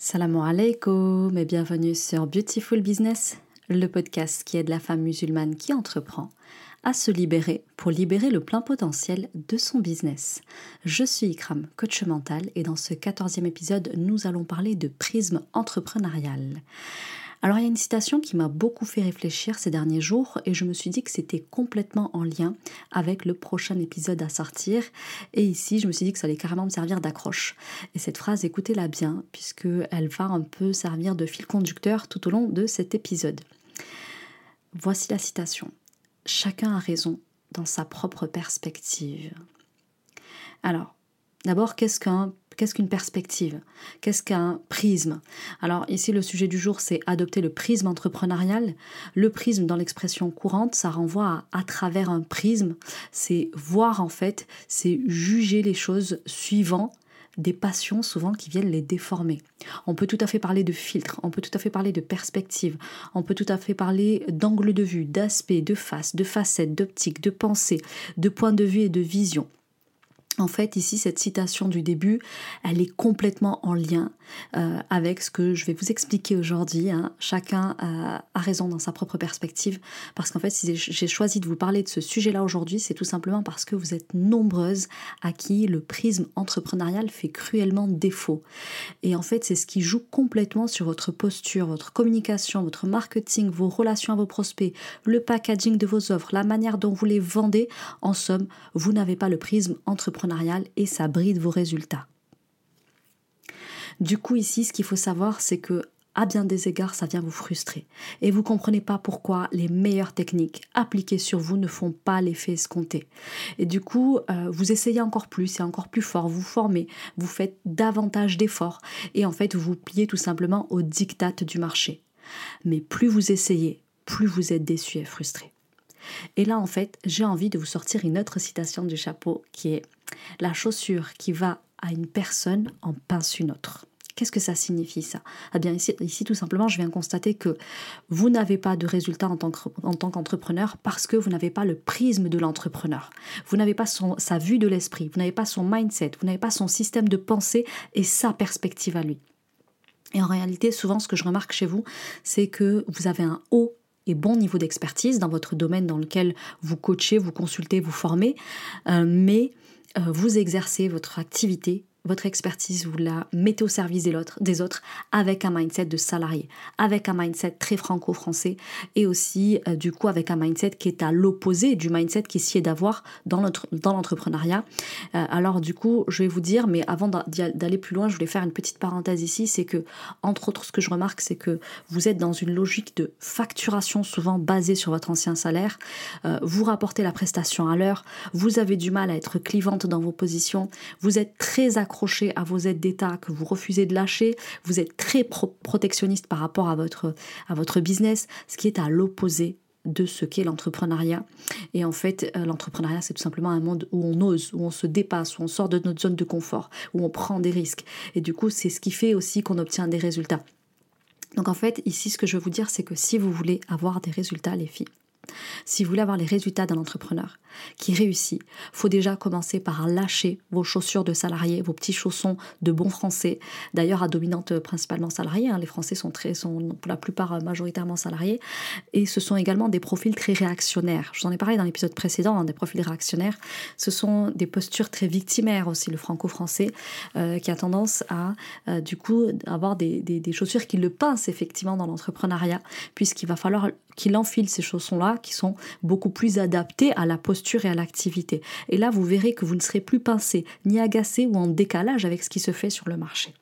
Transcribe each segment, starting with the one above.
Salam alaikum et bienvenue sur Beautiful Business, le podcast qui aide la femme musulmane qui entreprend à se libérer pour libérer le plein potentiel de son business. Je suis Ikram, coach mental, et dans ce quatorzième épisode, nous allons parler de prisme entrepreneurial. Alors il y a une citation qui m'a beaucoup fait réfléchir ces derniers jours et je me suis dit que c'était complètement en lien avec le prochain épisode à sortir. Et ici, je me suis dit que ça allait carrément me servir d'accroche. Et cette phrase, écoutez-la bien, puisqu'elle va un peu servir de fil conducteur tout au long de cet épisode. Voici la citation. Chacun a raison dans sa propre perspective. Alors, d'abord, qu'est-ce qu'un Qu'est-ce qu'une perspective? Qu'est-ce qu'un prisme? Alors ici, le sujet du jour, c'est adopter le prisme entrepreneurial. Le prisme, dans l'expression courante, ça renvoie à, travers un prisme. C'est voir en fait, c'est juger les choses suivant des passions souvent qui viennent les déformer. On peut tout à fait parler de filtre, on peut tout à fait parler de perspective, on peut tout à fait parler d'angle de vue, d'aspect, de face, de facette, d'optique, de pensée, de point de vue et de vision. En fait, ici, cette citation du début, elle est complètement en lien euh, avec ce que je vais vous expliquer aujourd'hui. Hein. Chacun a, raison dans sa propre perspective, parce qu'en fait, si j'ai choisi de vous parler de ce sujet-là aujourd'hui, c'est tout simplement parce que vous êtes nombreuses à qui le prisme entrepreneurial fait cruellement défaut. Et en fait, c'est ce qui joue complètement sur votre posture, votre communication, votre marketing, vos relations à vos prospects, le packaging de vos offres, la manière dont vous les vendez. En somme, vous n'avez pas le prisme entrepreneurial et ça bride vos résultats. Du coup, ici, ce qu'il faut savoir, c'est que à bien des égards, ça vient vous frustrer. Et vous comprenez pas pourquoi les meilleures techniques appliquées sur vous ne font pas l'effet escompté. Et du coup, euh, vous essayez encore plus et encore plus fort, vous formez, vous faites davantage d'efforts et en fait, vous pliez tout simplement au diktat du marché. Mais plus vous essayez, plus vous êtes déçu et frustré. Et là, en fait, j'ai envie de vous sortir une autre citation du chapeau qui est La chaussure qui va à une personne en pince une autre. Qu'est-ce que ça signifie ça? Eh bien ici, ici, tout simplement, je viens constater que vous n'avez pas de résultat en tant qu'entrepreneur parce que vous n'avez pas le prisme de l'entrepreneur. Vous n'avez pas sa vue de l'esprit, vous n'avez pas son mindset, vous n'avez pas son système de pensée et sa perspective à lui. Et en réalité, souvent, ce que je remarque chez vous, c'est que vous avez un haut bon niveau d'expertise dans votre domaine dans lequel vous coachez, vous consultez, vous formez, euh, mais euh, vous exercez votre activité votre expertise, vous la mettez au service des autres, des autres avec un mindset de salarié, avec un mindset très franco-français et aussi euh, du coup avec un mindset qui est à l'opposé du mindset est d'avoir dans l'entrepreneuriat. Euh, alors du coup, je vais vous dire, mais avant d'aller plus loin, je voulais faire une petite parenthèse ici, c'est que entre autres, ce que je remarque, c'est que vous êtes dans une logique de facturation souvent basée sur votre ancien salaire. Euh, vous rapportez la prestation à l'heure, vous avez du mal à être clivante dans vos positions, vous êtes très à vos aides d'État que vous refusez de lâcher, vous êtes très protectionniste par rapport à votre, à votre business, ce qui est à l'opposé de ce qu'est l'entrepreneuriat. Et en fait, euh, l'entrepreneuriat, c'est tout simplement un monde où on ose, où on se dépasse, où on sort de notre zone de confort, où on prend des risques. Et du coup, c'est ce qui fait aussi qu'on obtient des résultats. Donc en fait, ici, ce que je veux vous dire, c'est que si vous voulez avoir des résultats, les filles, si vous voulez avoir les résultats d'un entrepreneur qui réussit, faut déjà commencer par lâcher vos chaussures de salarié, vos petits chaussons de bon français. D'ailleurs, à dominante principalement salariés, hein, les Français sont très, sont pour la plupart majoritairement salariés, et ce sont également des profils très réactionnaires. Je vous en ai parlé dans l'épisode précédent, hein, des profils réactionnaires. Ce sont des postures très victimaires aussi, le franco-français, euh, qui a tendance à, euh, du coup, avoir des, des chaussures qui le pincent effectivement dans l'entrepreneuriat, puisqu'il va falloir qu'il enfile ces chaussons-là qui sont beaucoup plus adaptés à la posture et à l'activité. Et là, vous verrez que vous ne serez plus pincé, ni agacé ou en décalage avec ce qui se fait sur le marché.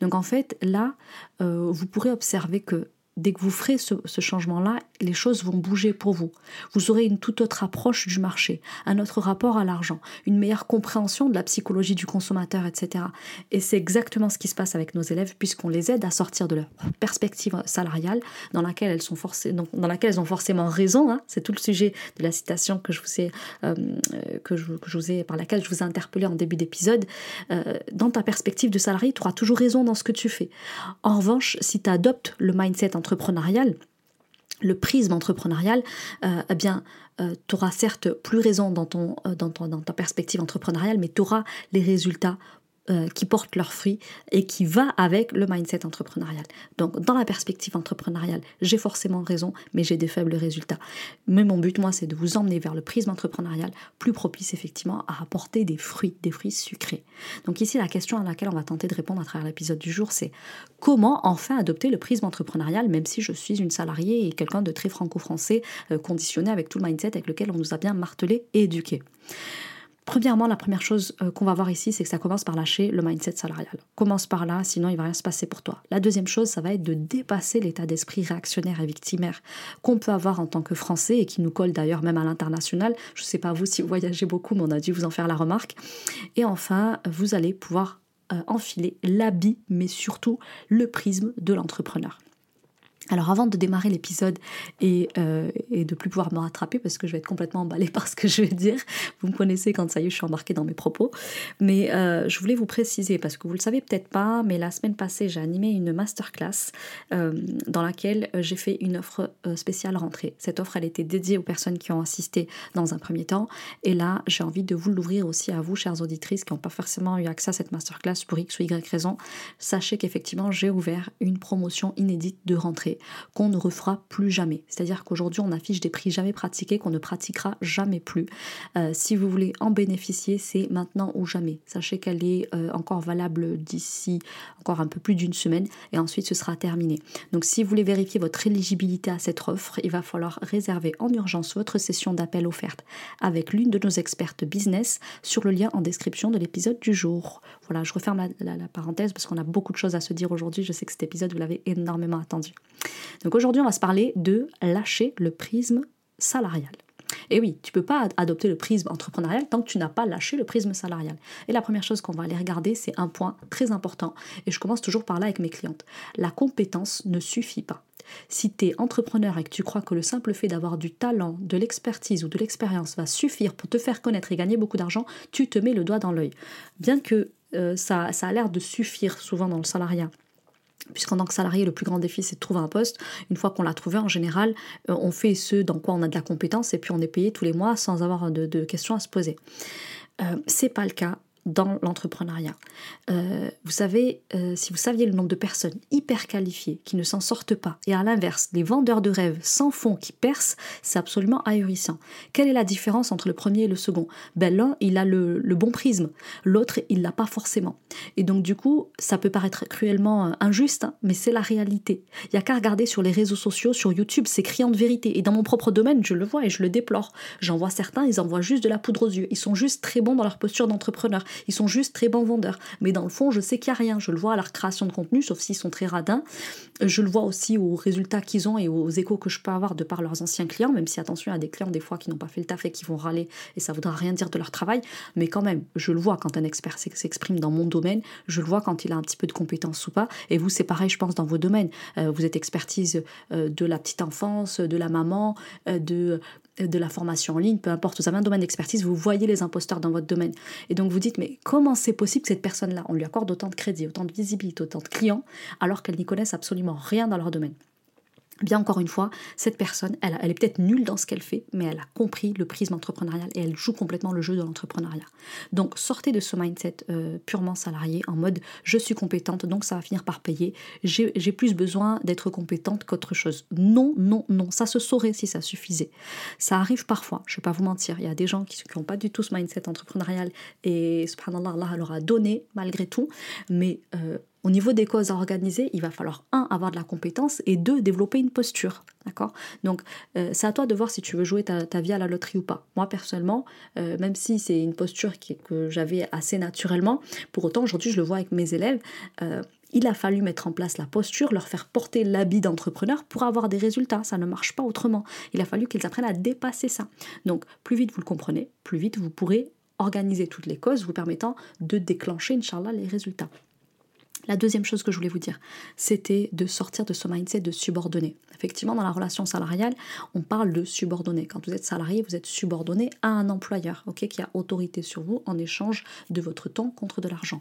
Donc en fait, là, euh, vous pourrez observer que dès que vous ferez ce, changement-là, les choses vont bouger pour vous. Vous aurez une toute autre approche du marché, un autre rapport à l'argent, une meilleure compréhension de la psychologie du consommateur, etc. Et c'est exactement ce qui se passe avec nos élèves, puisqu'on les aide à sortir de leur perspective salariale, dans laquelle elles, sont laquelle elles ont forcément raison. Hein. C'est tout le sujet de la citation que je vous ai, euh, que, je, vous ai, par laquelle je vous ai interpellé en début d'épisode. Euh, dans ta perspective de salarié, tu auras toujours raison dans ce que tu fais. En revanche, si tu adoptes le mindset entrepreneurial, le prisme entrepreneurial, euh, eh bien, euh, tu auras certes plus raison dans, ton, euh, dans, dans ta perspective entrepreneuriale, mais tu auras les résultats euh, qui porte leurs fruits et qui va avec le mindset entrepreneurial. Donc dans la perspective entrepreneuriale, j'ai forcément raison, mais j'ai des faibles résultats. Mais mon but, moi, c'est de vous emmener vers le prisme entrepreneurial plus propice effectivement à apporter des fruits, des fruits sucrés. Donc ici, la question à laquelle on va tenter de répondre à travers l'épisode du jour, c'est comment enfin adopter le prisme entrepreneurial, même si je suis une salariée et quelqu'un de très franco-français, euh, conditionné avec tout le mindset avec lequel on nous a bien martelé et éduqué. Premièrement, la première chose euh, qu'on va voir ici, c'est que ça commence par lâcher le mindset salarial. Commence par là, sinon il va rien se passer pour toi. La deuxième chose, ça va être de dépasser l'état d'esprit réactionnaire et victimaire qu'on peut avoir en tant que Français et qui nous colle d'ailleurs même à l'international. Je ne sais pas vous si vous voyagez beaucoup, mais on a dû vous en faire la remarque. Et enfin, vous allez pouvoir euh, enfiler l'habit, mais surtout le prisme de l'entrepreneur. Alors avant de démarrer l'épisode et, euh, et, de plus pouvoir me rattraper parce que je vais être complètement emballée par ce que je vais dire, vous me connaissez quand ça y est, je suis embarquée dans mes propos, mais euh, je voulais vous préciser parce que vous le savez peut-être pas, mais la semaine passée j'ai animé une masterclass euh, dans laquelle j'ai fait une offre spéciale rentrée. Cette offre elle était dédiée aux personnes qui ont assisté dans un premier temps et là j'ai envie de vous l'ouvrir aussi à vous chères auditrices qui n'ont pas forcément eu accès à cette masterclass pour X ou Y raison. Sachez qu'effectivement j'ai ouvert une promotion inédite de rentrée qu'on ne refera plus jamais. C'est-à-dire qu'aujourd'hui, on affiche des prix jamais pratiqués qu'on ne pratiquera jamais plus. Euh, si vous voulez en bénéficier, c'est maintenant ou jamais. Sachez qu'elle est euh, encore valable d'ici encore un peu plus d'une semaine et ensuite ce sera terminé. Donc si vous voulez vérifier votre éligibilité à cette offre, il va falloir réserver en urgence votre session d'appel offerte avec l'une de nos expertes business sur le lien en description de l'épisode du jour. Voilà, je referme la, la parenthèse parce qu'on a beaucoup de choses à se dire aujourd'hui. Je sais que cet épisode, vous l'avez énormément attendu. Donc aujourd'hui, on va se parler de lâcher le prisme salarial. Et oui, tu peux pas adopter le prisme entrepreneurial tant que tu n'as pas lâché le prisme salarial. Et la première chose qu'on va aller regarder, c'est un point très important. Et je commence toujours par là avec mes clientes. La compétence ne suffit pas. Si tu es entrepreneur et que tu crois que le simple fait d'avoir du talent, de l'expertise ou de l'expérience va suffire pour te faire connaître et gagner beaucoup d'argent, tu te mets le doigt dans l'œil. Bien que euh, ça, ça a l'air de suffire souvent dans le salariat puisqu'en tant que salarié, le plus grand défi, c'est de trouver un poste. Une fois qu'on l'a trouvé, en général, euh, on fait ce dans quoi on a de la compétence et puis on est payé tous les mois sans avoir de, questions à se poser. Euh, c'est pas le cas dans l'entrepreneuriat. Euh, vous savez, euh, si vous saviez le nombre de personnes hyper qualifiées qui ne s'en sortent pas, et à l'inverse, des vendeurs de rêves sans fond qui percent, c'est absolument ahurissant. Quelle est la différence entre le premier et le second? Ben, L'un, il a le, bon prisme, l'autre, il l'a pas forcément. Et donc, du coup, ça peut paraître cruellement euh, injuste, hein, mais c'est la réalité. Il y a qu'à regarder sur les réseaux sociaux, sur YouTube, c'est criant de vérité. Et dans mon propre domaine, je le vois et je le déplore. J'en vois certains, ils envoient juste de la poudre aux yeux. Ils sont juste très bons dans leur posture d'entrepreneur. Ils sont juste très bons vendeurs. Mais dans le fond, je sais qu'il n'y a rien. Je le vois à leur création de contenu, sauf s'ils sont très radins. Je le vois aussi aux résultats qu'ils ont et aux échos que je peux avoir de par leurs anciens clients, même si attention, il y a des clients des fois qui n'ont pas fait le taf et qui vont râler et ça voudra rien dire de leur travail. Mais quand même, je le vois quand un expert s'exprime dans mon domaine, je le vois quand il a un petit peu de compétences ou pas. Et vous, c'est pareil, je pense, dans vos domaines. Euh, vous êtes expertise euh, de la petite enfance, de la maman, euh, de de la formation en ligne, peu importe, vous avez un domaine d'expertise, vous voyez les imposteurs dans votre domaine. Et donc vous dites, mais comment c'est possible que cette personne-là, on lui accorde autant de crédit, autant de visibilité, autant de clients, alors qu'elle n'y connaissent absolument rien dans leur domaine? Bien encore une fois, cette personne, elle, est peut-être nulle dans ce qu'elle fait, mais elle a compris le prisme entrepreneurial et elle joue complètement le jeu de l'entrepreneuriat. Donc sortez de ce mindset euh, purement salarié en mode je suis compétente, donc ça va finir par payer, j'ai plus besoin d'être compétente qu'autre chose. Non, non, non, ça se saurait si ça suffisait. Ça arrive parfois, je ne vais pas vous mentir, il y a des gens qui n'ont pas du tout ce mindset entrepreneurial et subhanallah, Allah leur a donné malgré tout, mais euh, au niveau des causes à organiser, il va falloir, un, avoir de la compétence et deux, développer une posture. D'accord? Donc, euh, c'est à toi de voir si tu veux jouer ta, vie à la loterie ou pas. Moi, personnellement, euh, même si c'est une posture que j'avais assez naturellement, pour autant, aujourd'hui, je le vois avec mes élèves. Euh, il a fallu mettre en place la posture, leur faire porter l'habit d'entrepreneur pour avoir des résultats. Ça ne marche pas autrement. Il a fallu qu'ils apprennent à dépasser ça. Donc, plus vite vous le comprenez, plus vite vous pourrez organiser toutes les causes vous permettant de déclencher, Inch'Allah, les résultats. La deuxième chose que je voulais vous dire, c'était de sortir de ce mindset de subordonné. Effectivement, dans la relation salariale, on parle de subordonné. Quand vous êtes salarié, vous êtes subordonné à un employeur, qui a autorité sur vous en échange de votre temps contre de l'argent.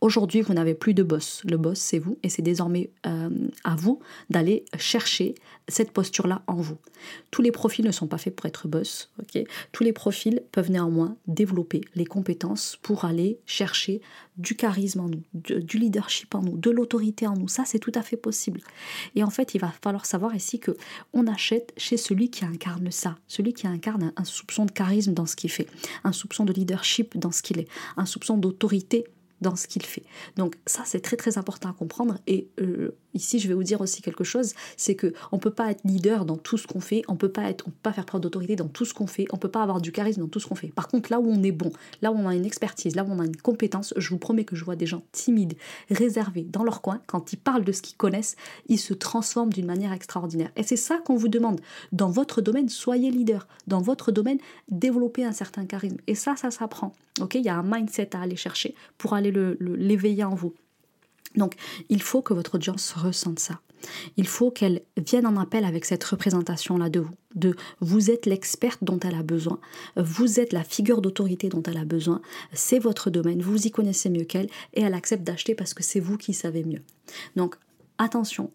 Aujourd'hui, vous n'avez plus de boss. Le boss, c'est vous, et c'est désormais euh, à vous d'aller chercher cette posture-là en vous. Tous les profils ne sont pas faits pour être boss. Tous les profils peuvent néanmoins développer les compétences pour aller chercher du charisme en nous, du leadership en nous, de l'autorité en nous. Ça, c'est tout à fait possible. Et en fait, il va falloir savoir ici que on achète chez celui qui incarne ça, celui qui incarne un soupçon de charisme dans ce qu'il fait, un soupçon de leadership dans ce qu'il est, un soupçon d'autorité dans ce qu'il fait. Donc ça, c'est très très important à comprendre. Et euh, ici, je vais vous dire aussi quelque chose, c'est que on peut pas être leader dans tout ce qu'on fait, on peut pas être, on peut pas faire preuve d'autorité dans tout ce qu'on fait, on peut pas avoir du charisme dans tout ce qu'on fait. Par contre, là où on est bon, là où on a une expertise, là où on a une compétence, je vous promets que je vois des gens timides, réservés dans leur coin, quand ils parlent de ce qu'ils connaissent, ils se transforment d'une manière extraordinaire. Et c'est ça qu'on vous demande. Dans votre domaine, soyez leader. Dans votre domaine, développez un certain charisme. Et ça, ça s'apprend. Ok, il y a un mindset à aller chercher pour aller l'éveiller en vous. Donc, il faut que votre audience ressente ça. Il faut qu'elle vienne en appel avec cette représentation-là de vous, de vous êtes l'experte dont elle a besoin, vous êtes la figure d'autorité dont elle a besoin, c'est votre domaine, vous y connaissez mieux qu'elle et elle accepte d'acheter parce que c'est vous qui savez mieux. Donc, attention,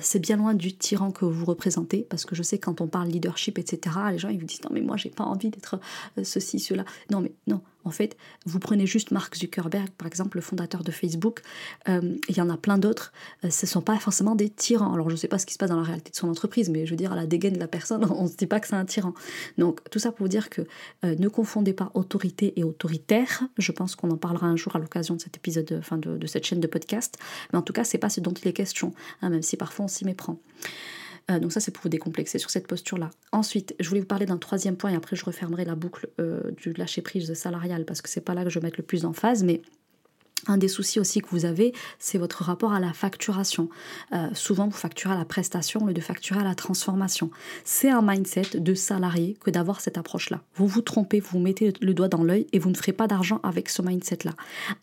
c'est bien loin du tyran que vous représentez, parce que je sais quand on parle leadership, etc., les gens ils vous disent non mais moi j'ai pas envie d'être euh, ceci, cela. Non mais non, en fait, vous prenez juste Mark Zuckerberg, par exemple, le fondateur de Facebook, euh, il y en a plein d'autres, euh, ce ne sont pas forcément des tyrans. Alors je ne sais pas ce qui se passe dans la réalité de son entreprise, mais je veux dire, à la dégaine de la personne, on ne se dit pas que c'est un tyran. Donc tout ça pour vous dire que euh, ne confondez pas autorité et autoritaire. Je pense qu'on en parlera un jour à l'occasion de cet épisode, de, cette chaîne de podcast. Mais en tout cas, c'est pas ce dont il est question, hein, même si parfois on s'y méprend. Euh, donc ça, c'est pour vous décomplexer sur cette posture-là. Ensuite, je voulais vous parler d'un troisième point et après je refermerai la boucle euh, du lâcher-prise salarial parce que c'est pas là que je vais mettre le plus en phase, mais un des soucis aussi que vous avez, c'est votre rapport à la facturation. Euh, souvent, vous facturez à la prestation au lieu de facturer à la transformation. C'est un mindset de salarié que d'avoir cette approche-là. Vous vous trompez, vous vous mettez le doigt dans l'œil et vous ne ferez pas d'argent avec ce mindset-là.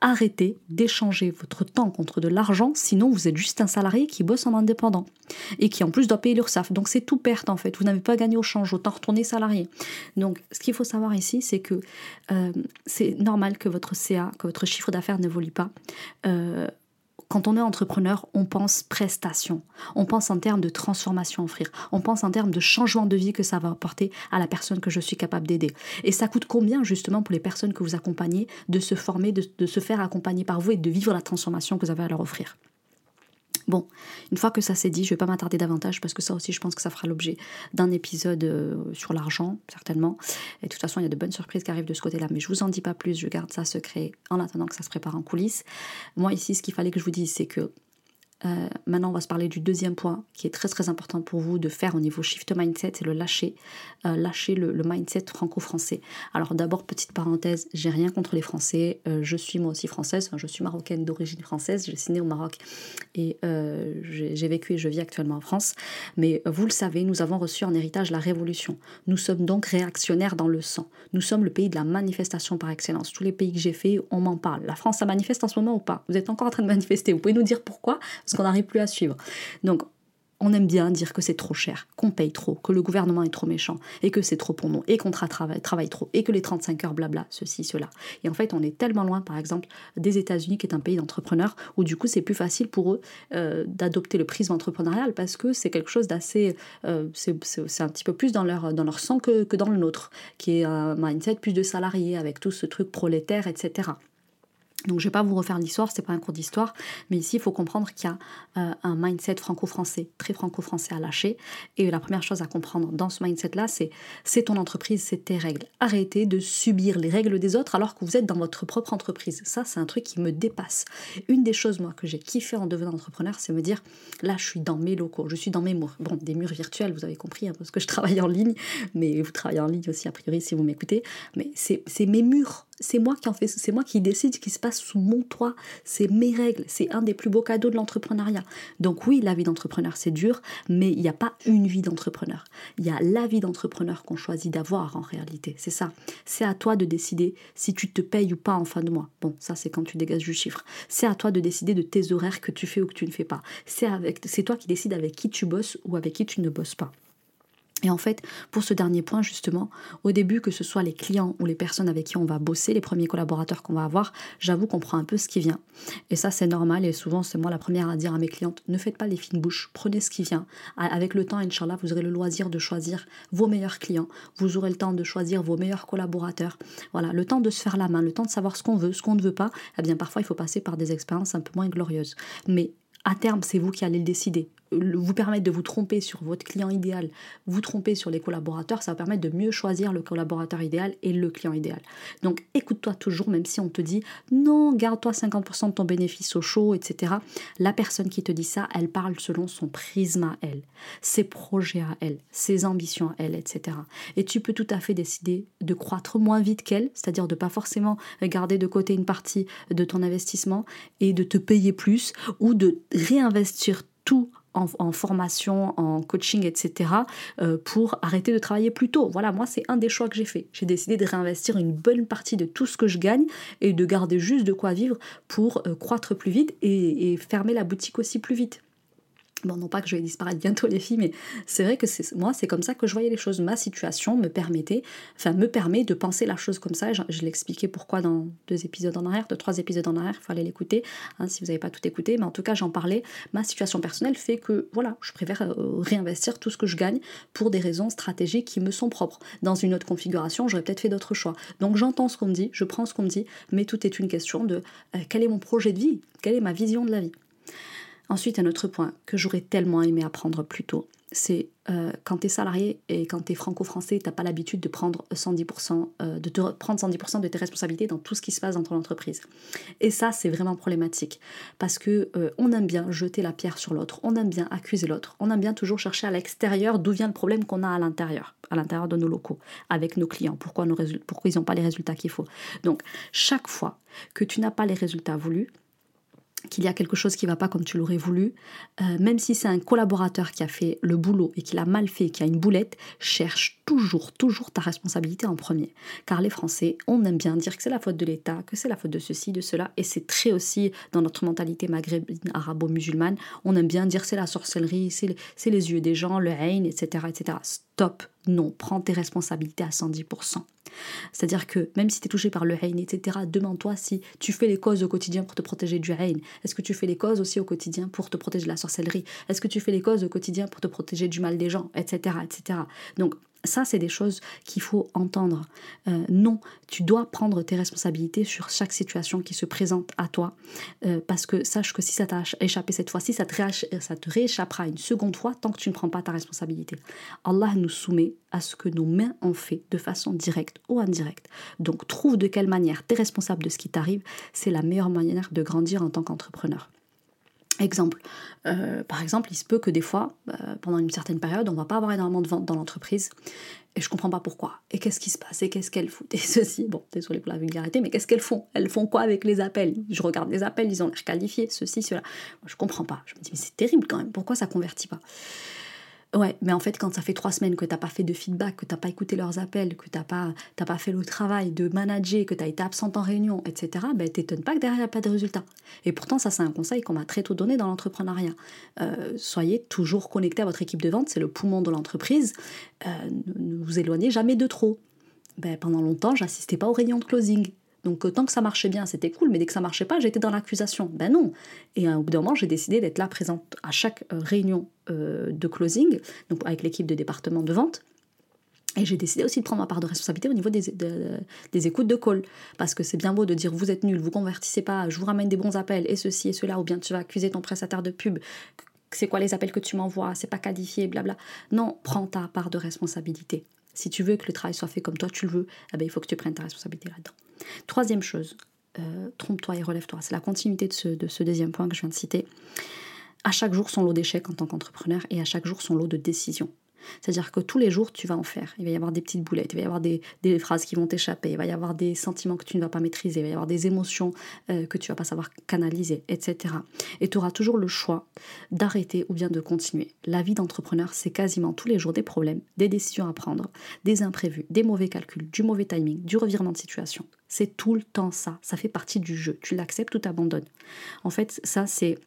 Arrêtez d'échanger votre temps contre de l'argent, sinon vous êtes juste un salarié qui bosse en indépendant et qui en plus doit payer l'URSSAF. Donc c'est tout perte en fait. Vous n'avez pas gagné au change, autant retourner salarié. Donc ce qu'il faut savoir ici, c'est que euh, c'est normal que votre CA, que votre chiffre d'affaires pas. Euh, quand on est entrepreneur, on pense prestation, on pense en termes de transformation à offrir, on pense en termes de changement de vie que ça va apporter à la personne que je suis capable d'aider. Et ça coûte combien justement pour les personnes que vous accompagnez de se former, de se faire accompagner par vous et de vivre la transformation que vous avez à leur offrir? Bon, une fois que ça s'est dit, je ne vais pas m'attarder davantage parce que ça aussi, je pense que ça fera l'objet d'un épisode euh, sur l'argent, certainement. Et de toute façon, il y a de bonnes surprises qui arrivent de ce côté-là, mais je vous en dis pas plus, je garde ça secret en attendant que ça se prépare en coulisses. Moi, ici, ce qu'il fallait que je vous dise, c'est que euh, maintenant, on va se parler du deuxième point qui est très très important pour vous de faire au niveau shift mindset, c'est le lâcher, euh, lâcher le, mindset franco-français. Alors d'abord, petite parenthèse, j'ai rien contre les Français, euh, je suis moi aussi française, je suis marocaine d'origine française, j'ai signé au Maroc et j'ai vécu et je vis actuellement en France. Mais vous le savez, nous avons reçu en héritage la révolution. Nous sommes donc réactionnaires dans le sang. Nous sommes le pays de la manifestation par excellence. Tous les pays que j'ai fait, on m'en parle. La France, ça manifeste en ce moment ou pas? Vous êtes encore en train de manifester. Vous pouvez nous dire pourquoi? Qu'on n'arrive plus à suivre. Donc, on aime bien dire que c'est trop cher, qu'on paye trop, que le gouvernement est trop méchant, et que c'est trop pour nous, et qu'on travaille, trop, et que les 35 heures, blabla, ceci, cela. Et en fait, on est tellement loin, par exemple, des États-Unis, qui est un pays d'entrepreneurs, où du coup, c'est plus facile pour eux euh, d'adopter le prisme entrepreneurial, parce que c'est quelque chose d'assez. Euh, c'est un petit peu plus dans leur, dans leur sang que, que dans le nôtre, qui est un mindset plus de salariés, avec tout ce truc prolétaire, etc. Donc je ne vais pas vous refaire l'histoire, c'est pas un cours d'histoire, mais ici il faut comprendre qu'il y a euh, un mindset franco-français, très franco-français à lâcher. Et la première chose à comprendre dans ce mindset-là, c'est c'est ton entreprise, c'est tes règles. Arrêtez de subir les règles des autres alors que vous êtes dans votre propre entreprise. Ça, c'est un truc qui me dépasse. Une des choses moi que j'ai kiffé en devenant entrepreneur, c'est me dire là je suis dans mes locaux, je suis dans mes murs. Bon, des murs virtuels, vous avez compris, hein, parce que je travaille en ligne, mais vous travaillez en ligne aussi a priori si vous m'écoutez. Mais c'est mes murs c'est moi qui en fais, c'est moi qui décide ce qui se passe sous mon toit. C'est mes règles. C'est un des plus beaux cadeaux de l'entrepreneuriat. Donc oui, la vie d'entrepreneur c'est dur, mais il n'y a pas une vie d'entrepreneur. Il y a la vie d'entrepreneur qu'on choisit d'avoir en réalité. C'est ça. C'est à toi de décider si tu te payes ou pas en fin de mois. Bon, ça c'est quand tu dégages du chiffre. C'est à toi de décider de tes horaires que tu fais ou que tu ne fais pas. C'est toi qui décides avec qui tu bosses ou avec qui tu ne bosses pas. Et en fait, pour ce dernier point, justement, au début, que ce soit les clients ou les personnes avec qui on va bosser, les premiers collaborateurs qu'on va avoir, j'avoue qu'on prend un peu ce qui vient. Et ça, c'est normal. Et souvent, c'est moi la première à dire à mes clientes, ne faites pas les fines bouches, prenez ce qui vient. Avec le temps, Inch'Allah, vous aurez le loisir de choisir vos meilleurs clients. Vous aurez le temps de choisir vos meilleurs collaborateurs. Voilà, le temps de se faire la main, le temps de savoir ce qu'on veut, ce qu'on ne veut pas. Eh bien, parfois, il faut passer par des expériences un peu moins glorieuses. Mais à terme, c'est vous qui allez le décider vous permettre de vous tromper sur votre client idéal, vous tromper sur les collaborateurs, ça va permettre de mieux choisir le collaborateur idéal et le client idéal. Donc écoute-toi toujours, même si on te dit non, garde-toi 50% de ton bénéfice au chaud, etc. La personne qui te dit ça, elle parle selon son prisme à elle, ses projets à elle, ses ambitions à elle, etc. Et tu peux tout à fait décider de croître moins vite qu'elle, c'est-à-dire de pas forcément garder de côté une partie de ton investissement et de te payer plus ou de réinvestir tout en, formation, en coaching, etc., euh, pour arrêter de travailler plus tôt. Voilà, moi, c'est un des choix que j'ai fait. J'ai décidé de réinvestir une bonne partie de tout ce que je gagne et de garder juste de quoi vivre pour euh, croître plus vite et fermer la boutique aussi plus vite. Bon, non pas que je vais disparaître bientôt les filles, mais c'est vrai que c'est moi, c'est comme ça que je voyais les choses. Ma situation me permettait, enfin me permet de penser la chose comme ça. Je, l'expliquais pourquoi dans deux épisodes en arrière, deux trois épisodes en arrière, il aller l'écouter hein, si vous n'avez pas tout écouté. Mais en tout cas, j'en parlais. Ma situation personnelle fait que voilà, je préfère euh, réinvestir tout ce que je gagne pour des raisons stratégiques qui me sont propres. Dans une autre configuration, j'aurais peut-être fait d'autres choix. Donc j'entends ce qu'on me dit, je prends ce qu'on me dit, mais tout est une question de euh, quel est mon projet de vie, quelle est ma vision de la vie? Ensuite, un autre point que j'aurais tellement aimé apprendre plus tôt, c'est euh, quand tu es salarié et quand tu es franco-français, tu pas l'habitude de prendre 110%, euh, de te prendre 110% de tes responsabilités dans tout ce qui se passe dans ton entreprise. Et ça, c'est vraiment problématique parce que euh, on aime bien jeter la pierre sur l'autre, on aime bien accuser l'autre, on aime bien toujours chercher à l'extérieur d'où vient le problème qu'on a à l'intérieur, à l'intérieur de nos locaux, avec nos clients, pourquoi, nos pourquoi ils n'ont pas les résultats qu'il faut. Donc, chaque fois que tu n'as pas les résultats voulus, qu'il y a quelque chose qui ne va pas comme tu l'aurais voulu, euh, même si c'est un collaborateur qui a fait le boulot et qui l'a mal fait, qui a une boulette, cherche toujours, toujours ta responsabilité en premier. Car les Français, on aime bien dire que c'est la faute de l'État, que c'est la faute de ceci, de cela, et c'est très aussi dans notre mentalité maghrébine, arabo-musulmane, on aime bien dire c'est la sorcellerie, c'est les, yeux des gens, le hain, etc., etc. Stop, non, prends tes responsabilités à 110%. C'est-à-dire que même si tu es touché par le hain, etc., demande-toi si tu fais les causes au quotidien pour te protéger du hain. Est-ce que tu fais les causes aussi au quotidien pour te protéger de la sorcellerie? Est-ce que tu fais les causes au quotidien pour te protéger du mal des gens, etc., etc. Donc ça, c'est des choses qu'il faut entendre. Euh, non, tu dois prendre tes responsabilités sur chaque situation qui se présente à toi. Euh, parce que sache que si ça t'a échappé cette fois-ci, ça, ça te rééchappera une seconde fois tant que tu ne prends pas ta responsabilité. Allah nous soumet à ce que nos mains ont fait de façon directe ou indirecte. Donc trouve de quelle manière tu es responsable de ce qui t'arrive. C'est la meilleure manière de grandir en tant qu'entrepreneur. Exemple, euh, par exemple, il se peut que des fois, euh, pendant une certaine période, on va pas avoir énormément de ventes dans l'entreprise, et je comprends pas pourquoi. Et qu'est-ce qui se passe? Et qu'est-ce qu'elles font? Et ceci, bon, désolé pour la vulgarité, mais qu'est-ce qu'elles font? Elles font quoi avec les appels? Je regarde les appels, ils ont l'air qualifiés, ceci, cela. Je comprends pas. Je me dis, mais c'est terrible quand même, pourquoi ça convertit pas? Ouais, mais en fait, quand ça fait trois semaines que t'as pas fait de feedback, que t'as pas écouté leurs appels, que t'as pas, pas fait le travail de manager, que tu as été absente en réunion, etc., ben t'étonnes pas que derrière, il n'y a pas de résultat. Et pourtant, ça, c'est un conseil qu'on m'a très tôt donné dans l'entrepreneuriat. Euh, soyez toujours connecté à votre équipe de vente, c'est le poumon de l'entreprise. Euh, ne vous éloignez jamais de trop. Ben, pendant longtemps, j'assistais pas aux réunions de closing. Donc euh, tant que ça marchait bien, c'était cool, mais dès que ça marchait pas, j'étais dans l'accusation. Ben non. Et au bout d'un moment, j'ai décidé d'être là présente à chaque euh, réunion euh, de closing, donc avec l'équipe de département de vente. Et j'ai décidé aussi de prendre ma part de responsabilité au niveau des, des écoutes de call. Parce que c'est bien beau de dire vous êtes nul, vous convertissez pas, je vous ramène des bons appels et ceci et cela, ou bien tu vas accuser ton prestataire de pub, c'est quoi les appels que tu m'envoies, c'est pas qualifié, blabla. Non, prends ta part de responsabilité. Si tu veux que le travail soit fait comme toi tu le veux, eh ben, il faut que tu prennes ta responsabilité là-dedans. Troisième chose, euh, trompe-toi et relève-toi. C'est la continuité de ce, de ce deuxième point que je viens de citer. À chaque jour son lot d'échecs en tant qu'entrepreneur et à chaque jour son lot de décisions. C'est-à-dire que tous les jours, tu vas en faire. Il va y avoir des petites boulettes, il va y avoir des, phrases qui vont t'échapper, il va y avoir des sentiments que tu ne vas pas maîtriser, il va y avoir des émotions euh, que tu vas pas savoir canaliser, etc. Et tu auras toujours le choix d'arrêter ou bien de continuer. La vie d'entrepreneur, c'est quasiment tous les jours des problèmes, des décisions à prendre, des imprévus, des mauvais calculs, du mauvais timing, du revirement de situation. C'est tout le temps ça. Ça fait partie du jeu. Tu l'acceptes ou t'abandonnes. En fait, ça, c'est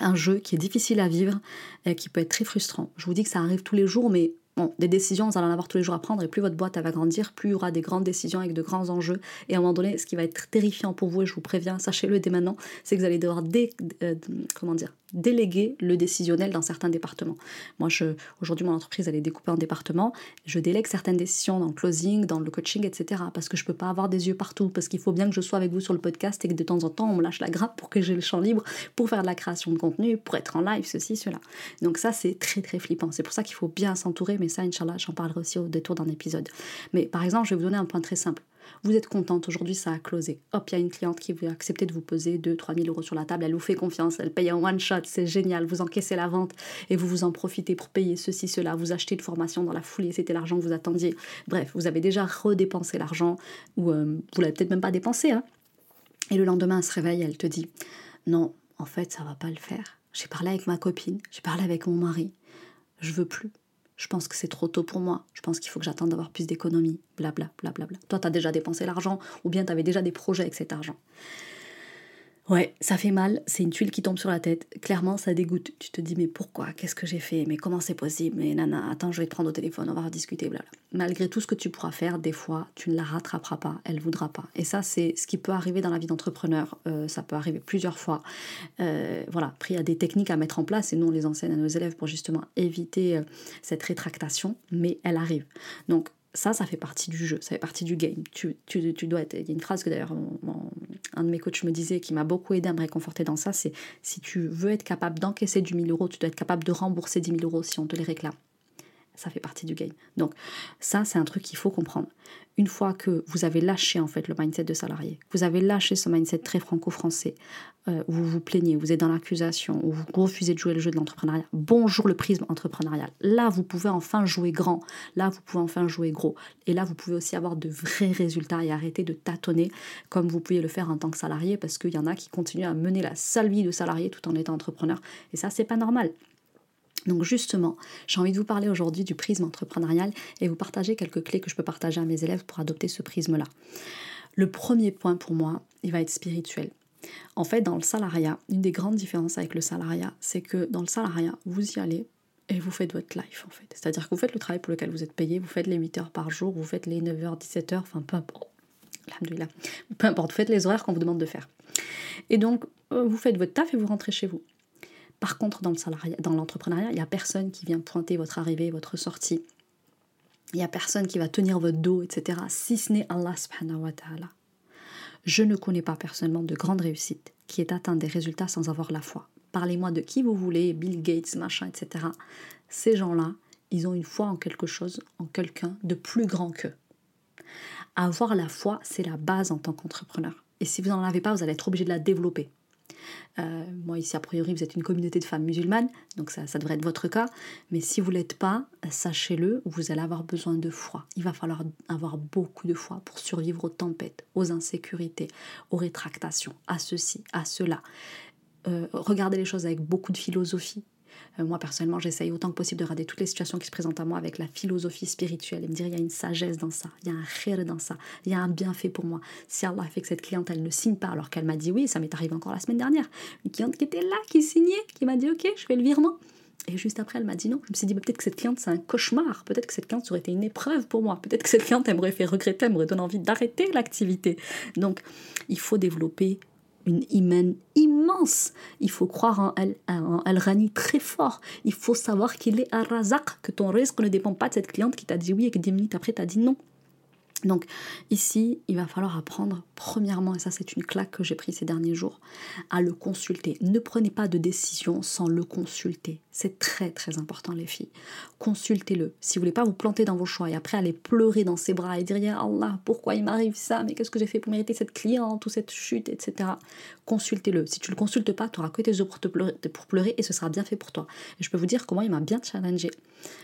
un jeu qui est difficile à vivre et qui peut être très frustrant. Je vous dis que ça arrive tous les jours, mais Bon, des décisions, vous allez en avoir tous les jours à prendre et plus votre boîte va grandir, plus il y aura des grandes décisions avec de grands enjeux. Et à un moment donné, ce qui va être terrifiant pour vous, et je vous préviens, sachez-le dès maintenant, c'est que vous allez devoir euh, comment dire, déléguer le décisionnel dans certains départements. Moi, aujourd'hui, mon entreprise, elle est découpée en départements. Je délègue certaines décisions dans le closing, dans le coaching, etc. Parce que je ne peux pas avoir des yeux partout, parce qu'il faut bien que je sois avec vous sur le podcast et que de temps en temps, on me lâche la grappe pour que j'ai le champ libre pour faire de la création de contenu, pour être en live, ceci, cela. Donc ça, c'est très, très flippant. C'est pour ça qu'il faut bien s'entourer, mais ça, Inch'Allah, j'en parlerai aussi au détour d'un épisode. Mais par exemple, je vais vous donner un point très simple. Vous êtes contente, aujourd'hui ça a closé. Hop, il y a une cliente qui veut accepter de vous poser 2-3 000 euros sur la table, elle vous fait confiance, elle paye en one shot, c'est génial, vous encaissez la vente et vous vous en profitez pour payer ceci, cela, vous achetez une formation dans la foulée, c'était l'argent que vous attendiez. Bref, vous avez déjà redépensé l'argent ou euh, vous l'avez peut-être même pas dépensé. Hein. Et le lendemain, elle se réveille, elle te dit Non, en fait, ça va pas le faire. J'ai parlé avec ma copine, j'ai parlé avec mon mari, je veux plus. Je pense que c'est trop tôt pour moi. Je pense qu'il faut que j'attende d'avoir plus d'économies. Blabla, blablabla. Toi, tu as déjà dépensé l'argent ou bien tu avais déjà des projets avec cet argent. Ouais, ça fait mal, c'est une tuile qui tombe sur la tête. Clairement, ça dégoûte. Tu te dis, mais pourquoi? Qu'est-ce que j'ai fait? Mais comment c'est possible? Mais nana, attends, je vais te prendre au téléphone, on va rediscuter. Blabla. Malgré tout ce que tu pourras faire, des fois, tu ne la rattraperas pas, elle voudra pas. Et ça, c'est ce qui peut arriver dans la vie d'entrepreneur. Euh, ça peut arriver plusieurs fois. Euh, voilà, après, il y a des techniques à mettre en place et nous, on les enseigne à nos élèves pour justement éviter euh, cette rétractation, mais elle arrive. Donc, ça, ça fait partie du jeu, ça fait partie du game. Tu, tu, tu dois être. Il y a une phrase que d'ailleurs un de mes coachs me disait qui m'a beaucoup aidé à me réconforter dans ça c'est si tu veux être capable d'encaisser du 1000 euros, tu dois être capable de rembourser 10 000 euros si on te les réclame ça fait partie du game. Donc ça, c'est un truc qu'il faut comprendre. Une fois que vous avez lâché en fait le mindset de salarié, vous avez lâché ce mindset très franco-français, euh, où vous vous plaignez, vous êtes dans l'accusation, où vous refusez de jouer le jeu de l'entrepreneuriat, bonjour le prisme entrepreneurial. Là, vous pouvez enfin jouer grand, là, vous pouvez enfin jouer gros. Et là, vous pouvez aussi avoir de vrais résultats et arrêter de tâtonner comme vous pouvez le faire en tant que salarié, parce qu'il y en a qui continuent à mener la sale vie de salarié tout en étant entrepreneur. Et ça, c'est pas normal. Donc justement, j'ai envie de vous parler aujourd'hui du prisme entrepreneurial et vous partager quelques clés que je peux partager à mes élèves pour adopter ce prisme-là. Le premier point pour moi, il va être spirituel. En fait, dans le salariat, une des grandes différences avec le salariat, c'est que dans le salariat, vous y allez et vous faites votre life en fait. C'est-à-dire que vous faites le travail pour lequel vous êtes payé, vous faites les 8 heures par jour, vous faites les 9h, 17h, enfin peu importe. Peu importe, vous faites les horaires qu'on vous demande de faire. Et donc, euh, vous faites votre taf et vous rentrez chez vous. Par contre, dans l'entrepreneuriat, il n'y a personne qui vient pointer votre arrivée, votre sortie. Il n'y a personne qui va tenir votre dos, etc. Si ce n'est Allah subhanahu wa ta'ala. Je ne connais pas personnellement de grande réussite qui ait atteint des résultats sans avoir la foi. Parlez-moi de qui vous voulez, Bill Gates, machin, etc. Ces gens-là, ils ont une foi en quelque chose, en quelqu'un de plus grand qu'eux. Avoir la foi, c'est la base en tant qu'entrepreneur. Et si vous n'en avez pas, vous allez être obligé de la développer. Euh, moi, ici, a priori, vous êtes une communauté de femmes musulmanes, donc ça, devrait être votre cas. Mais si vous ne l'êtes pas, sachez-le, vous allez avoir besoin de foi. Il va falloir avoir beaucoup de foi pour survivre aux tempêtes, aux insécurités, aux rétractations, à ceci, à cela. Euh, regardez les choses avec beaucoup de philosophie, euh, moi, personnellement, j'essaye autant que possible de regarder toutes les situations qui se présentent à moi avec la philosophie spirituelle et me dire il y a une sagesse dans ça, il y a un khir dans ça, il y a un bienfait pour moi. Si Allah fait que cette cliente, elle ne signe pas alors qu'elle m'a dit oui, ça m'est arrivé encore la semaine dernière, une cliente qui était là, qui signait, qui m'a dit ok, je fais le virement. Et juste après, elle m'a dit non. Je me suis dit, peut-être que cette cliente, c'est un cauchemar. Peut-être que cette cliente, aurait été une épreuve pour moi. Peut-être que cette cliente, elle m'aurait fait regretter, elle m'aurait donné envie d'arrêter l'activité. Donc, il faut développer une hymen immense. Il faut croire en El, en Rani très fort. Il faut savoir qu'il est à Razak, que ton risque ne dépend pas de cette cliente qui t'a dit oui et que dix minutes après t'a dit non. Donc ici, il va falloir apprendre, premièrement, et ça c'est une claque que j'ai prise ces derniers jours, à le consulter. Ne prenez pas de décision sans le consulter. C'est très très important les filles. Consultez-le. Si vous voulez pas vous planter dans vos choix et après aller pleurer dans ses bras et dire Allah, pourquoi il m'arrive ça? Mais qu'est-ce que j'ai fait pour mériter cette cliente ou cette chute, etc. Consultez-le. Si tu le consultes pas, tu auras que tes yeux pour, pleurer, pour pleurer et ce sera bien fait pour toi. Et je peux vous dire comment il m'a bien challengé.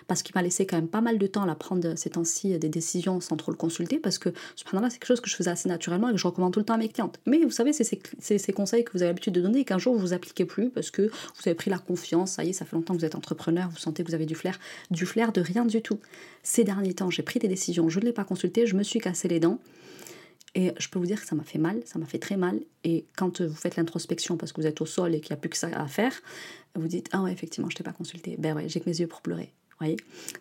Parce qu'il m'a laissé quand même pas mal de temps à prendre ces temps-ci des décisions sans trop le consulter parce que subhanallah c'est quelque chose que je faisais assez naturellement et que je recommande tout le temps à mes clientes. Mais vous savez, c'est ces, conseils que vous avez l'habitude de donner et qu'un jour vous vous appliquez plus parce que vous avez pris la confiance, ça y est, ça fait longtemps que vous êtes entrepreneur, vous sentez que vous avez du flair, du flair de rien du tout. Ces derniers temps, j'ai pris des décisions, je ne l'ai pas consulté, je me suis cassé les dents. Et je peux vous dire que ça m'a fait mal, ça m'a fait très mal. Et quand vous faites l'introspection parce que vous êtes au sol et qu'il n'y a plus que ça à faire, vous dites Ah ouais, effectivement, je t'ai pas consulté. Ben ouais, j'ai que mes yeux pour pleurer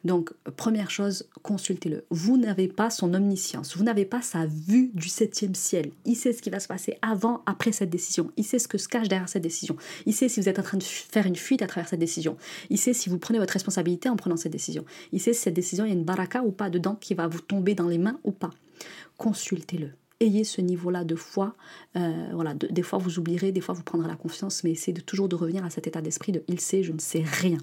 Donc, première chose, consultez-le. Vous n'avez pas son omniscience, vous n'avez pas sa vue du septième ciel. Il sait ce qui va se passer avant, après cette décision. Il sait ce que se cache derrière cette décision. Il sait si vous êtes en train de faire une fuite à travers cette décision. Il sait si vous prenez votre responsabilité en prenant cette décision. Il sait si cette décision, il y a une baraka ou pas dedans qui va vous tomber dans les mains ou pas. Consultez-le ayez ce niveau-là de foi. Euh, voilà, des fois vous oublierez, des fois vous prendrez la confiance, mais essayez toujours de revenir à cet état d'esprit de il sait, je ne sais rien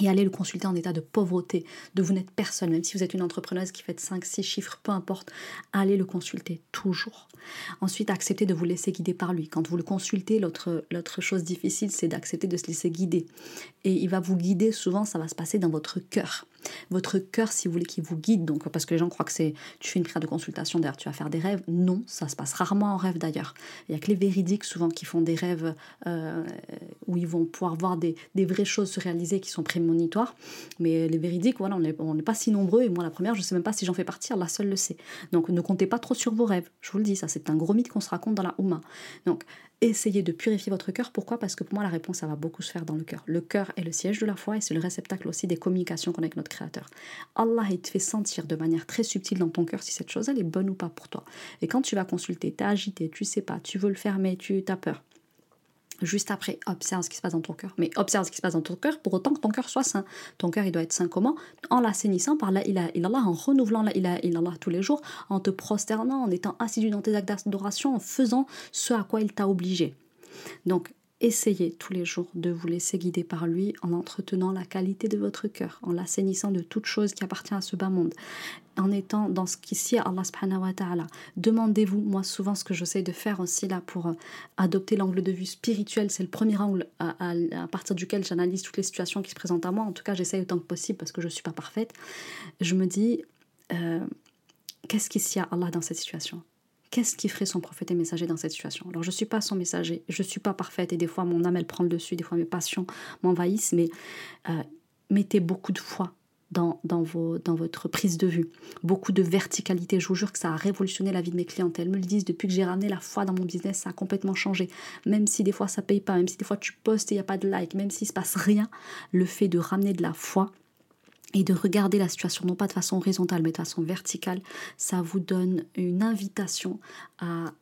et allez le consulter en état de pauvreté, de vous n'êtes personne, même si vous êtes une entrepreneuse qui fait 5, 6 chiffres, peu importe, allez le consulter toujours. Ensuite, acceptez de vous laisser guider par lui. Quand vous le consultez, l'autre chose difficile, c'est d'accepter de se laisser guider. Et il va vous guider, souvent, ça va se passer dans votre cœur votre cœur, si vous voulez, qui vous guide. Donc, parce que les gens croient que c'est tu fais une prière de consultation, d'ailleurs tu vas faire des rêves. Non, ça se passe rarement en rêve d'ailleurs. Il n'y a que les véridiques souvent qui font des rêves euh, où ils vont pouvoir voir des, vraies choses se réaliser qui sont prémonitoires. Mais les véridiques, voilà, on n'est pas si nombreux. Et moi, la première, je ne sais même pas si j'en fais partie, la seule le sait. Donc, ne comptez pas trop sur vos rêves. Je vous le dis, ça, c'est un gros mythe qu'on se raconte dans la Ouma. Donc, essayez de purifier votre cœur. Pourquoi? Parce que pour moi, la réponse, ça va beaucoup se faire dans le cœur. Le cœur est le siège de la foi et c'est le réceptacle aussi des communications qu'on a avec notre Créateur. Allah, il te fait sentir de manière très subtile dans ton cœur si cette chose, elle est bonne ou pas pour toi. Et quand tu vas consulter, tu es agité, tu sais pas, tu veux le fermer, tu as peur. Juste après, observe ce qui se passe dans ton cœur. Mais observe ce qui se passe dans ton cœur pour autant que ton cœur soit sain. Ton cœur, il doit être sain comment? En l'assainissant par la ilaha illallah, en renouvelant la ilaha illallah tous les jours, en te prosternant, en étant assidu dans tes actes d'adoration, en faisant ce à quoi il t'a obligé. Donc, essayez tous les jours de vous laisser guider par lui en entretenant la qualité de votre cœur, en l'assainissant de toute chose qui appartient à ce bas monde, en étant dans ce qui sied Allah subhanahu wa ta'ala. Demandez-vous, moi souvent ce que j'essaie de faire aussi là pour euh, adopter l'angle de vue spirituel, c'est le premier angle à, partir duquel j'analyse toutes les situations qui se présentent à moi, en tout cas j'essaie autant que possible parce que je ne suis pas parfaite. Je me dis, euh, qu'est-ce qui sied à Allah dans cette situation? Qu'est-ce qui ferait son prophète et messager dans cette situation? Alors je ne suis pas son messager, je ne suis pas parfaite et des fois mon âme elle prend le dessus, des fois mes passions m'envahissent, mais euh, mettez beaucoup de foi dans, dans, vos, dans votre prise de vue, beaucoup de verticalité. Je vous jure que ça a révolutionné la vie de mes clientes. Elles me le disent depuis que j'ai ramené la foi dans mon business, ça a complètement changé. Même si des fois ça paye pas, même si des fois tu postes et il n'y a pas de like, même s'il se passe rien, le fait de ramener de la foi, et de regarder la situation non pas de façon horizontale mais de façon verticale, ça vous donne une invitation à,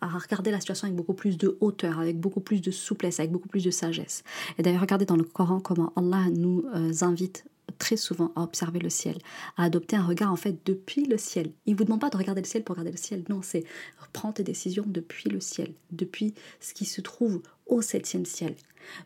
regarder la situation avec beaucoup plus de hauteur, avec beaucoup plus de souplesse, avec beaucoup plus de sagesse. Et d'ailleurs, regardez dans le Coran comment Allah nous euh, invite très souvent à observer le ciel, à adopter un regard en fait depuis le ciel. Il ne vous demande pas de regarder le ciel pour regarder le ciel, non, c'est prendre tes décisions depuis le ciel, depuis ce qui se trouve au septième ciel.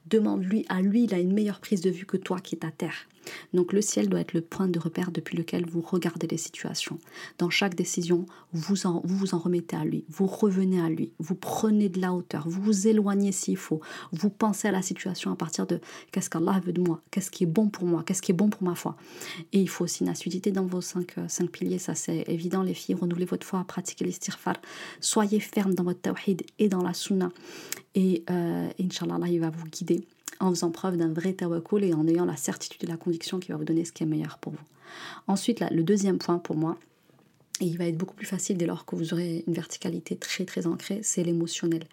Demande-lui, à lui, il a une meilleure prise de vue que toi qui es à terre. Donc le ciel doit être le point de repère depuis lequel vous regardez les situations. Dans chaque décision, vous vous en remettez à lui, vous revenez à lui, vous prenez de la hauteur, vous vous éloignez s'il faut, vous pensez à la situation à partir de qu'est-ce qu'Allah veut de moi, qu'est-ce qui est bon pour moi, qu'est-ce qui est bon pour ma foi? Et il faut aussi une assiduité dans vos cinq, euh, cinq piliers, ça c'est évident. Les filles, renouvelez votre foi, pratiquez l'istighfar, soyez ferme dans votre tawhid et dans la sunna. Et euh, Inch'Allah, il va vous guider en faisant preuve d'un vrai tawakkul et en ayant la certitude et la conviction qui va vous donner ce qui est meilleur pour vous. Ensuite, là, le deuxième point pour moi, et il va être beaucoup plus facile dès lors que vous aurez une verticalité très très ancrée, c'est l'émotionnel.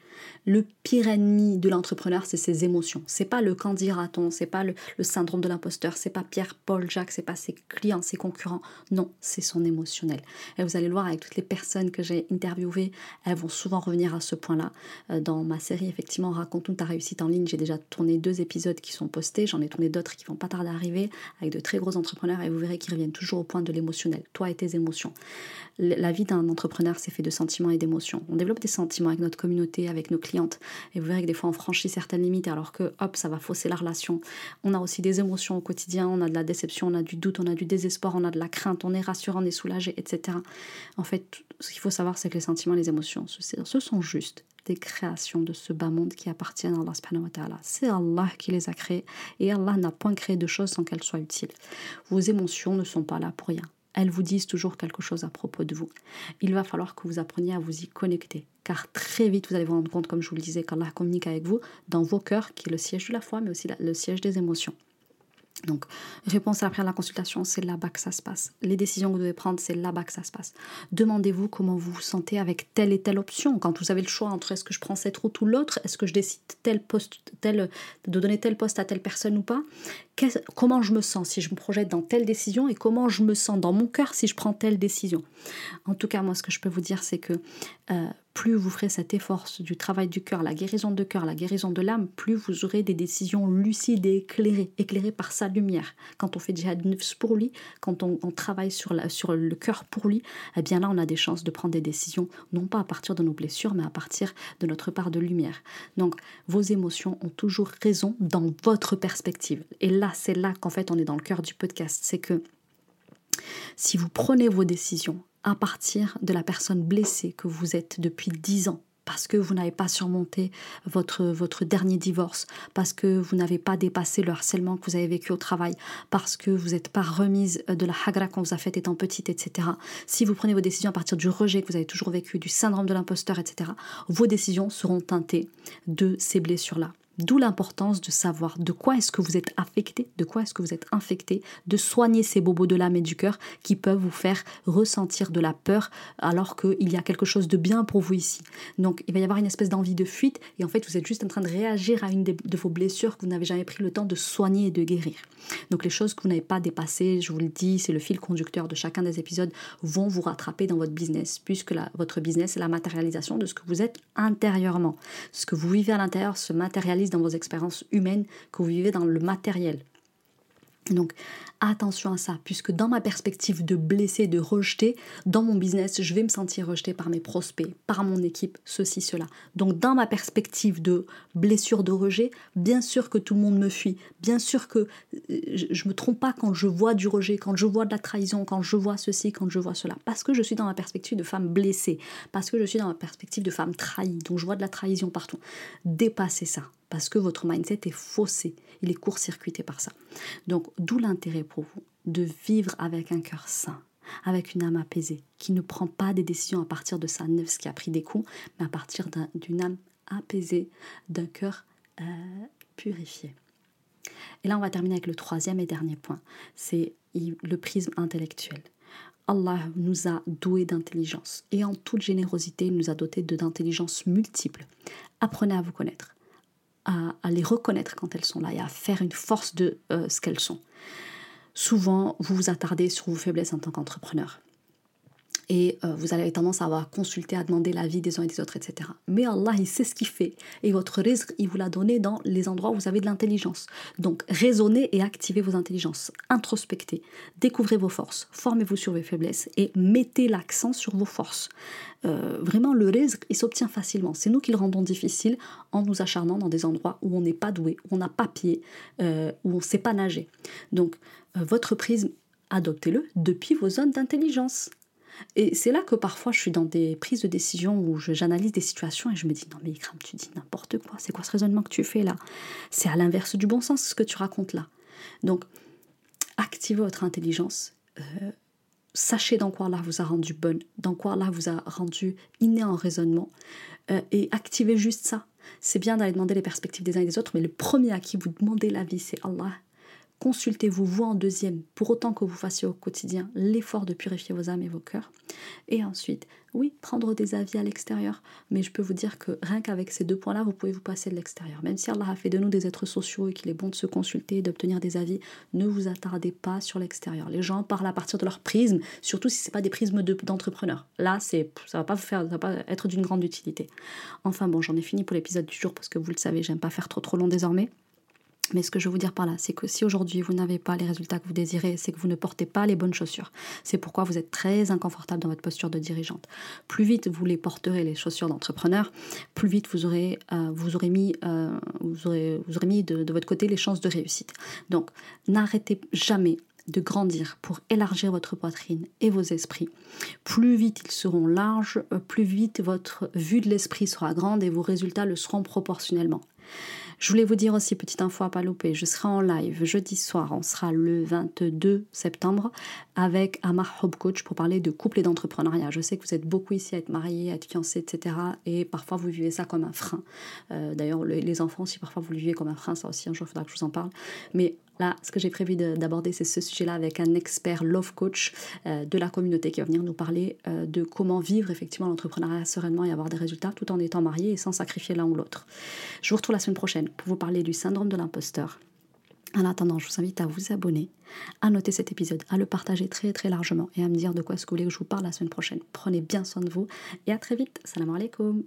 Le pire ennemi de l'entrepreneur, c'est ses émotions. C'est pas le candidaton, c'est pas le, syndrome de l'imposteur, c'est pas Pierre, Paul, Jacques, c'est pas ses clients, ses concurrents. Non, c'est son émotionnel. Et vous allez le voir avec toutes les personnes que j'ai interviewées, elles vont souvent revenir à ce point-là. Euh, dans ma série, effectivement, Raconte-nous ta réussite en ligne, j'ai déjà tourné deux épisodes qui sont postés, j'en ai tourné d'autres qui vont pas tarder à arriver avec de très gros entrepreneurs et vous verrez qu'ils reviennent toujours au point de l'émotionnel. Toi et tes émotions la vie d'un entrepreneur, c'est fait de sentiments et d'émotions. On développe des sentiments avec notre communauté, avec nos clientes. Et vous verrez que des fois, on franchit certaines limites alors que, hop, ça va fausser la relation. On a aussi des émotions au quotidien. On a de la déception, on a du doute, on a du désespoir, on a de la crainte, on est rassurant, on est soulagé, etc. En fait, ce qu'il faut savoir, c'est que les sentiments et les émotions, ce sont juste des créations de ce bas monde qui appartiennent à Allah subhanahu. C'est Allah qui les a créés et Allah n'a point créé de choses sans qu'elles soient utiles. Vos émotions ne sont pas là pour rien elles vous disent toujours quelque chose à propos de vous. Il va falloir que vous appreniez à vous y connecter, car très vite vous allez vous rendre compte, comme je vous le disais, qu'Allah communique avec vous dans vos cœurs, qui est le siège de la foi, mais aussi le siège des émotions. Donc, réponse après la consultation, c'est là-bas que ça se passe. Les décisions que vous devez prendre, c'est là-bas que ça se passe. Demandez-vous comment vous vous sentez avec telle et telle option. Quand vous avez le choix entre est-ce que je prends cette route ou l'autre, est-ce que je décide tel poste, tel, de donner tel poste à telle personne ou pas, comment je me sens si je me projette dans telle décision et comment je me sens dans mon cœur si je prends telle décision? En tout cas, moi, ce que je peux vous dire, c'est que euh, plus vous ferez cet effort du travail du cœur, la guérison de cœur, la guérison de l'âme, plus vous aurez des décisions lucides et éclairées, éclairées par sa lumière. Quand on fait djihad pour lui, quand on, travaille sur, sur le cœur pour lui, eh bien là, on a des chances de prendre des décisions, non pas à partir de nos blessures, mais à partir de notre part de lumière. Donc, vos émotions ont toujours raison dans votre perspective. Et là, c'est là qu'en fait, on est dans le cœur du podcast. C'est que si vous prenez vos décisions à partir de la personne blessée que vous êtes depuis dix ans, parce que vous n'avez pas surmonté votre, votre dernier divorce, parce que vous n'avez pas dépassé le harcèlement que vous avez vécu au travail, parce que vous n'êtes pas remise de la hagra qu'on vous a faite étant petite, etc. Si vous prenez vos décisions à partir du rejet que vous avez toujours vécu, du syndrome de l'imposteur, etc., vos décisions seront teintées de ces blessures-là. D'où l'importance de savoir de quoi est-ce que vous êtes affecté, de quoi est-ce que vous êtes infecté, de soigner ces bobos de l'âme et du cœur qui peuvent vous faire ressentir de la peur alors qu'il y a quelque chose de bien pour vous ici. Donc il va y avoir une espèce d'envie de fuite et en fait vous êtes juste en train de réagir à une de vos blessures que vous n'avez jamais pris le temps de soigner et de guérir. Donc les choses que vous n'avez pas dépassées, je vous le dis, c'est le fil conducteur de chacun des épisodes, vont vous rattraper dans votre business puisque votre business est la matérialisation de ce que vous êtes intérieurement. Ce que vous vivez à l'intérieur se matérialise dans vos expériences humaines que vous vivez dans le matériel. Donc attention à ça, puisque dans ma perspective de blesser, de rejeter, dans mon business, je vais me sentir rejeté par mes prospects, par mon équipe, ceci, cela. Donc dans ma perspective de blessure, de rejet, bien sûr que tout le monde me fuit, bien sûr que euh, je me trompe pas quand je vois du rejet, quand je vois de la trahison, quand je vois ceci, quand je vois cela, parce que je suis dans ma perspective de femme blessée, parce que je suis dans ma perspective de femme trahie, donc je vois de la trahison partout. Dépassez ça, parce que votre mindset est faussé, il est court-circuité par ça. Donc d'où l'intérêt pour vous de vivre avec un cœur sain, avec une âme apaisée, qui ne prend pas des décisions à partir de sa neuf qui a pris des coups, mais à partir d'une âme apaisée, d'un cœur euh, purifié. Et là, on va terminer avec le troisième et dernier point, c'est le prisme intellectuel. Allah nous a doués d'intelligence et en toute générosité, il nous a dotés d'intelligence multiples. Apprenez à vous connaître à, les reconnaître quand elles sont là et à faire une force de euh, ce qu'elles sont. Souvent, vous vous attardez sur vos faiblesses en tant qu'entrepreneur et euh, vous avez tendance à avoir consulté, à demander l'avis des uns et des autres, etc. Mais Allah, il sait ce qu'il fait. Et votre risque, il vous l'a donné dans les endroits où vous avez de l'intelligence. Donc, raisonnez et activez vos intelligences. Introspectez. Découvrez vos forces. Formez-vous sur vos faiblesses et mettez l'accent sur vos forces. Euh, vraiment, le risque, il s'obtient facilement. C'est nous qui le rendons difficile en nous acharnant dans des endroits où on n'est pas doué, où on n'a pas pied, euh, où on ne sait pas nager. Donc, votre prisme, adoptez-le depuis vos zones d'intelligence. Et c'est là que parfois je suis dans des prises de décision où j'analyse des situations et je me dis non mais Ikram, tu dis n'importe quoi, c'est quoi ce raisonnement que tu fais là? C'est à l'inverse du bon sens ce que tu racontes là. Donc activez votre intelligence, euh, sachez dans quoi Allah vous a rendu bonne, dans quoi Allah vous a rendu inné en raisonnement. Euh, et activez juste ça. C'est bien d'aller demander les perspectives des uns et des autres, mais le premier à qui vous demandez l'avis, c'est Allah Consultez-vous, vous en deuxième, pour autant que vous fassiez au quotidien l'effort de purifier vos âmes et vos cœurs. Et ensuite, oui, prendre des avis à l'extérieur, mais je peux vous dire que rien qu'avec ces deux points-là, vous pouvez vous passer de l'extérieur. Même si Allah a fait de nous des êtres sociaux et qu'il est bon de se consulter d'obtenir des avis, ne vous attardez pas sur l'extérieur. Les gens parlent à partir de leur prisme, surtout si ce n'est pas des prismes d'entrepreneurs. Là, ça va pas vous faire, ça va pas être d'une grande utilité. Enfin bon, j'en ai fini pour l'épisode du jour parce que vous le savez, j'aime pas faire trop trop long désormais. Mais ce que je veux vous dire par là, c'est que si aujourd'hui vous n'avez pas les résultats que vous désirez, c'est que vous ne portez pas les bonnes chaussures. C'est pourquoi vous êtes très inconfortable dans votre posture de dirigeante. Plus vite vous les porterez les chaussures d'entrepreneur, plus vite vous aurez, euh, vous aurez mis, euh, vous aurez, vous aurez mis de, votre côté les chances de réussite. Donc n'arrêtez jamais de grandir pour élargir votre poitrine et vos esprits. Plus vite ils seront larges, euh, plus vite votre vue de l'esprit sera grande et vos résultats le seront proportionnellement. Je voulais vous dire aussi, petite info à pas louper, je serai en live jeudi soir, on sera le 22 septembre avec Amar Hope pour parler de couple et d'entrepreneuriat. Je sais que vous êtes beaucoup ici à être mariés, à être fiancés, etc. Et parfois vous vivez ça comme un frein. Euh, d'ailleurs, les enfants aussi, parfois vous le vivez comme un frein, ça aussi, un jour il faudra que je vous en parle. Mais Ce que j'ai prévu d'aborder, c'est ce sujet-là avec un expert love coach euh, de la communauté qui va venir nous parler euh, de comment vivre effectivement l'entrepreneuriat sereinement et avoir des résultats tout en étant marié et sans sacrifier l'un ou l'autre. Je vous retrouve la semaine prochaine pour vous parler du syndrome de l'imposteur. En attendant, je vous invite à vous abonner, à noter cet épisode, à le partager très très largement et à me dire de quoi ce que vous voulez que je vous parle la semaine prochaine. Prenez bien soin de vous et à très vite. Salam alaikum.